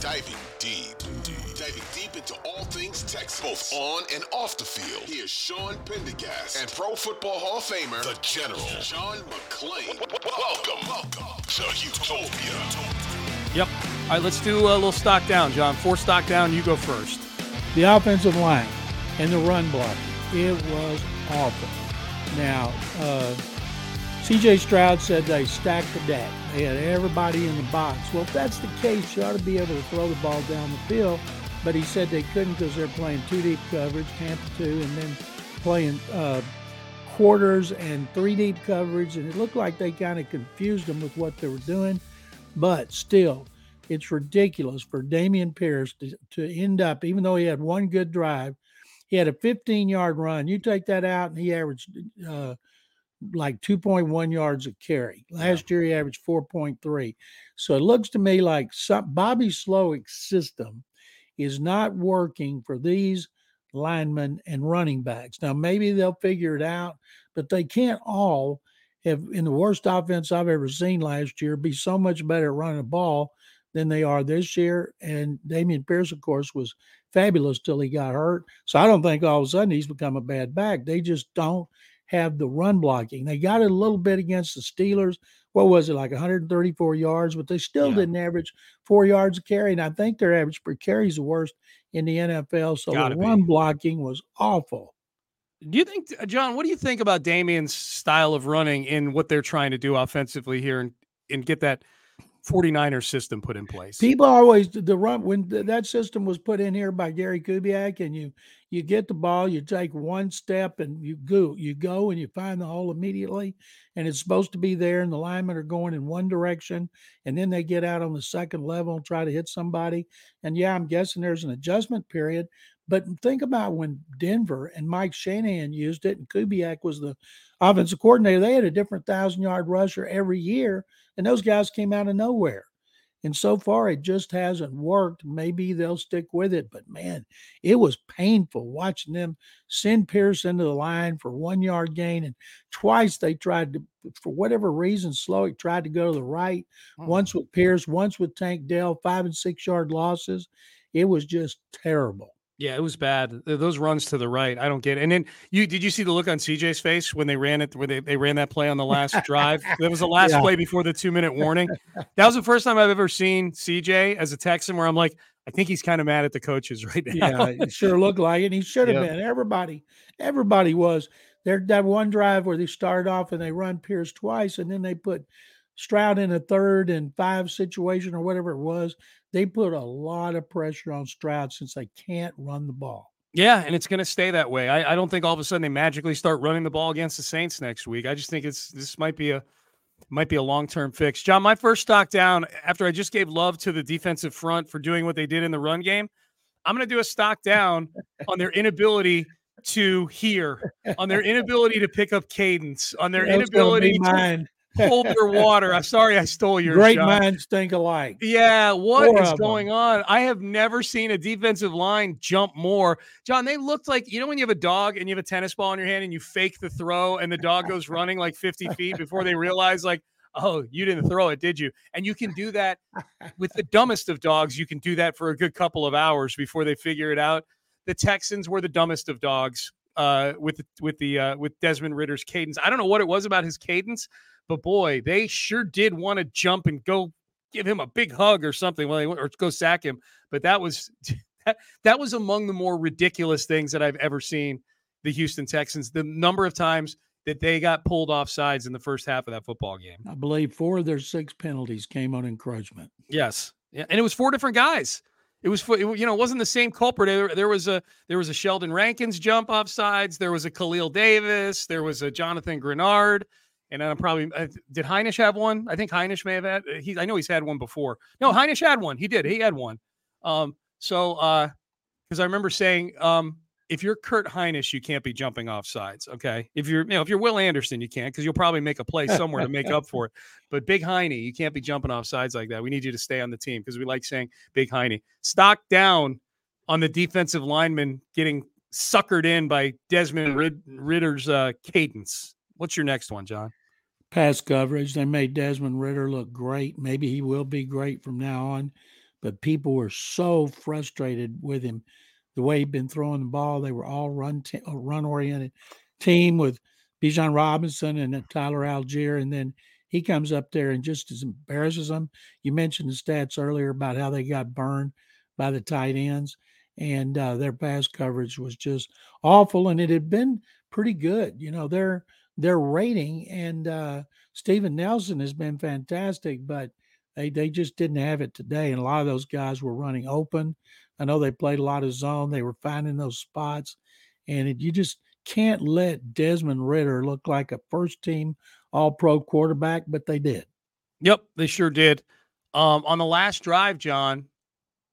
Diving, diving deep, diving deep into all things Texas, both on and off the field. Here's Sean Pendergast and Pro Football Hall of Famer, the General John McClain. Welcome, welcome to Utopia. Yep. All right, let's do a little stock down, John. Four stock down. You go first. The offensive line and the run block, it was awful. Now, uh, CJ Stroud said they stacked the deck. They had everybody in the box. Well, if that's the case, you ought to be able to throw the ball down the field. But he said they couldn't because they're playing two deep coverage, Tampa two, and then playing uh, quarters and three deep coverage. And it looked like they kind of confused them with what they were doing. But still, it's ridiculous for Dameon Pierce to, to end up, even though he had one good drive, he had a 15 yard run. You take that out, and he averaged uh, like 2.1 yards a carry. Last year, he averaged 4.3. So it looks to me like some, Bobby Slowik's system is not working for these linemen and running backs. Now, maybe they'll figure it out, but they can't all have, in the worst offense I've ever seen last year, be so much better at running a ball than they are this year. And Dameon Pierce, of course, was fabulous till he got hurt. So I don't think all of a sudden he's become a bad back. They just don't have the run blocking. They got it a little bit against the Steelers. What was it, like 134 yards? But they still Yeah. didn't average four yards a carry. And I think their average per carry is the worst in the NFL. So Gotta the be. run blocking was awful. Do you think, uh, John? What do you think about Dameon's style of running in what they're trying to do offensively here and, and get that 49er system put in place? People always the run when th- that system was put in here by Gary Kubiak, and you you get the ball, you take one step, and you go you go and you find the hole immediately, and it's supposed to be there, and the linemen are going in one direction, and then they get out on the second level and try to hit somebody, and yeah, I'm guessing there's an adjustment period, but think about when Denver and Mike Shanahan used it, and Kubiak was the offensive coordinator. They had a different thousand yard rusher every year, and those guys came out of nowhere. And so far, it just hasn't worked. Maybe they'll stick with it, but man, it was painful watching them send Pierce into the line for one yard gain. And twice they tried to, for whatever reason, Slowik tried to go to the right, hmm. once with Pierce, once with Tank Dell, five and six yard losses. It was just terrible. Yeah, it was bad. Those runs to the right, I don't get it. And then you did you see the look on CJ's face when they ran it, where they, they ran that play on the last drive? That was the last Yeah. play before the two minute warning. That was the first time I've ever seen CJ as a Texan where I'm like, I think he's kind of mad at the coaches right now. Yeah, it sure looked like it. He should have been. Everybody, everybody was. There that one drive where they started off and they run Pierce twice, and then they put Stroud in a third and five situation or whatever it was. They put a lot of pressure on Stroud since they can't run the ball. Yeah, and it's going to stay that way. I, I, don't think all of a sudden they magically start running the ball against the Saints next week. I just think it's this might be a might be a long term fix. John, my first stock down after I just gave love to the defensive front for doing what they did in the run game. I'm going to do a stock down on their inability to hear, on their inability to pick up cadence, on their inability to hold their water. I'm sorry I stole your great minds think alike. Yeah, what Four is going them. on? I have never seen a defensive line jump more. John, they looked like you know when you have a dog and you have a tennis ball in your hand and you fake the throw and the dog goes running like 50 feet before they realize like oh, you didn't throw it, did you? And you can do that with the dumbest of dogs. You can do that for a good couple of hours before they figure it out. The Texans were the dumbest of dogs uh, with with the uh, with Desmond Ridder's cadence. I don't know what it was about his cadence, but boy, they sure did want to jump and go give him a big hug or something, well, or go sack him. But that was that, that was among the more ridiculous things that I've ever seen. The Houston Texans, the number of times that they got pulled off sides in the first half of that football game. I believe four of their six penalties came on encroachment. Yes, yeah, and it was four different guys. It was, you know, it wasn't the same culprit. There, there, was a there was a Sheldon Rankins jump off sides. There was a Khalil Davis. There was a Jonathan Greenard. And I'm probably uh, did Hinish have one? I think Hinish may have had. Uh, he I know he's had one before. No, Hinish had one. He did. He had one. Um, so uh, because I remember saying, um, if you're Kurt Hinish, you can't be jumping off sides. Okay, if you're you know if you're Will Anderson, you can't because you'll probably make a play somewhere to make up for it. But Big Heine, you can't be jumping off sides like that. We need you to stay on the team because we like saying Big Heine. Stock down on the defensive lineman getting suckered in by Desmond Ridder's uh, cadence. What's your next one, John? Pass coverage. They made Desmond Ridder look great. Maybe he will be great from now on. But people were so frustrated with him, the way he'd been throwing the ball. They were all run t- run oriented team with Bijan Robinson and Tyler Allgeier, and then he comes up there and just embarrasses them. You mentioned the stats earlier about how they got burned by the tight ends, and uh, their pass coverage was just awful, and it had been pretty good. You know, they're their rating. And uh, Steven Nelson has been fantastic, but they, they just didn't have it today. And a lot of those guys were running open. I know they played a lot of zone. They were finding those spots. And it, you just can't let Desmond Ridder look like a first team all pro quarterback, but they did. Yep, they sure did. Um, on the last drive, John,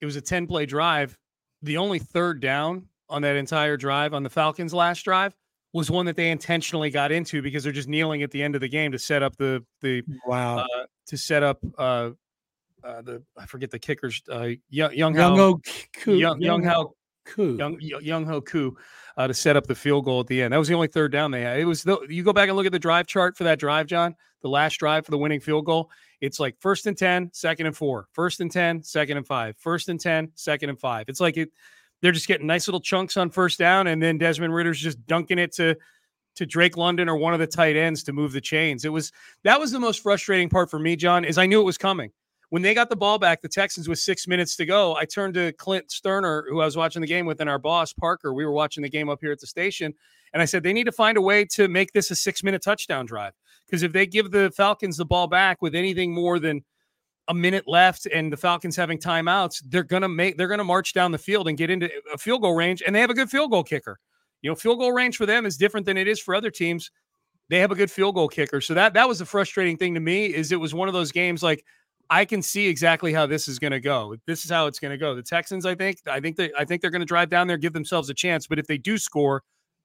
it was a 10 play drive. The only third down on that entire drive on the Falcons' last drive was one that they intentionally got into because they're just kneeling at the end of the game to set up the the wow uh, to set up uh, uh, the I forget the kickers uh, young young young Ho, Koo, young young Ho Koo young Younghoe Koo uh, to set up the field goal at the end. That was the only third down they had. It was the, you go back and look at the drive chart for that drive, John. The last drive for the winning field goal. It's like first and 10, second and four, first and 10, second and five, first and 10, second and five. It's like it they're just getting nice little chunks on first down, and then Desmond Ridder's just dunking it to to Drake London or one of the tight ends to move the chains. It was that was the most frustrating part for me, John, is I knew it was coming. When they got the ball back, the Texans with six minutes to go, I turned to Clint Stoerner, who I was watching the game with, and our boss Parker. We were watching the game up here at the station, and I said they need to find a way to make this a six-minute touchdown drive because if they give the Falcons the ball back with anything more than a minute left and the Falcons having timeouts, they're gonna make they're gonna march down the field and get into a field goal range, and they have a good field goal kicker. You know, field goal range for them is different than it is for other teams. They have a good field goal kicker, so that that was a frustrating thing to me. Is it was one of those games like I can see exactly how this is going to go. This is how it's going to go. The Texans, I think, I think they, I think they're going to drive down there, give themselves a chance. But if they do score,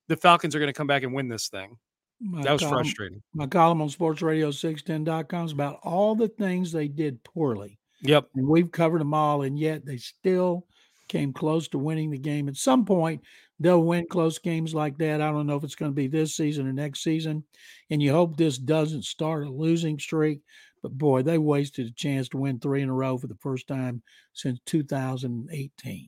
the Falcons are going to come back and win this thing. My that was column, frustrating. My column on sportsradio610.com is about all the things they did poorly. Yep. And we've covered them all, and yet they still came close to winning the game. At some point, they'll win close games like that. I don't know if it's going to be this season or next season. And you hope this doesn't start a losing streak. But boy, they wasted a chance to win three in a row for the first time since 2018.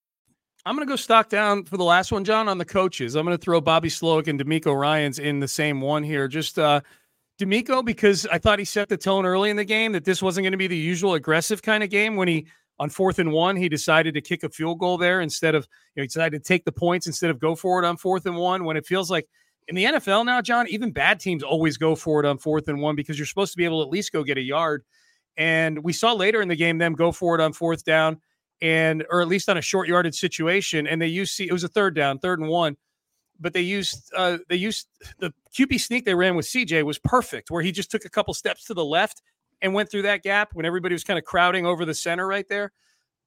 I'm going to go stock down for the last one, John, on the coaches. I'm going to throw Bobby Slowik and DeMeco Ryans in the same one here. Just uh, DeMeco, because I thought he set the tone early in the game that this wasn't going to be the usual aggressive kind of game. When he, on fourth and one, he decided to kick a field goal there instead of, you know, he decided to take the points instead of go for it on fourth and one when it feels like in the NFL now, John, even bad teams always go for it on fourth and one because you're supposed to be able to at least go get a yard. And we saw later in the game them go for it on fourth down and or at least on a short yarded situation. And they used see, it was a third down, third and one, but they used uh they used the QB sneak they ran with CJ was perfect, where he just took a couple steps to the left and went through that gap when everybody was kind of crowding over the center right there.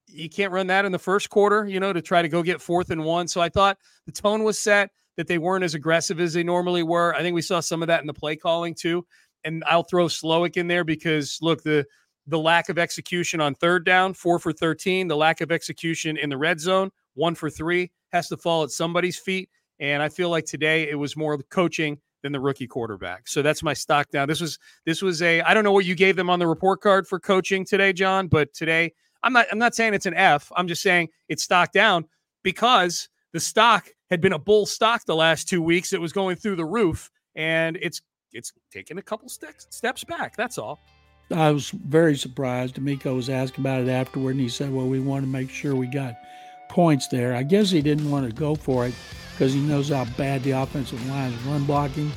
You can't run that in the first quarter, you know, to try to go get fourth and one. So I thought the tone was set that they weren't as aggressive as they normally were. I think we saw some of that in the play calling too. And I'll throw Slowik in there because look, the the lack of execution on third down, four for 13, the lack of execution in the red zone, one for three, has to fall at somebody's feet. And I feel like today it was more coaching than the rookie quarterback. So that's my stock down. This was this was a I don't know what you gave them on the report card for coaching today, John, but today I'm not I'm not saying it's an F. I'm just saying it's stock down because the stock had been a bull stock the last two weeks. It was going through the roof, and it's it's taking a couple steps steps back. That's all. I was very surprised. DeMeco was asked about it afterward, and he said, "Well, we want to make sure we got points there." I guess he didn't want to go for it because he knows how bad the offensive line is run blocking.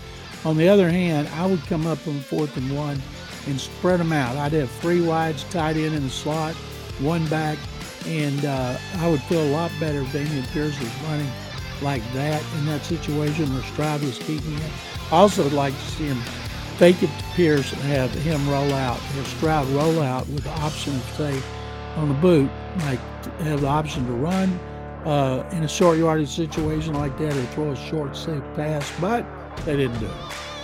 On the other hand, I would come up on fourth and one and spread them out. I'd have three wides tied in in the slot, one back, and uh, I would feel a lot better if Dameon Pierce was running like that in that situation where Stroud was keeping it. I also would like to see him it to Pierce and have him roll out, have Stroud roll out with the option of, say, on the boot, like have the option to run uh, in a short yardage situation like that or throw a short, safe pass, but they didn't do it.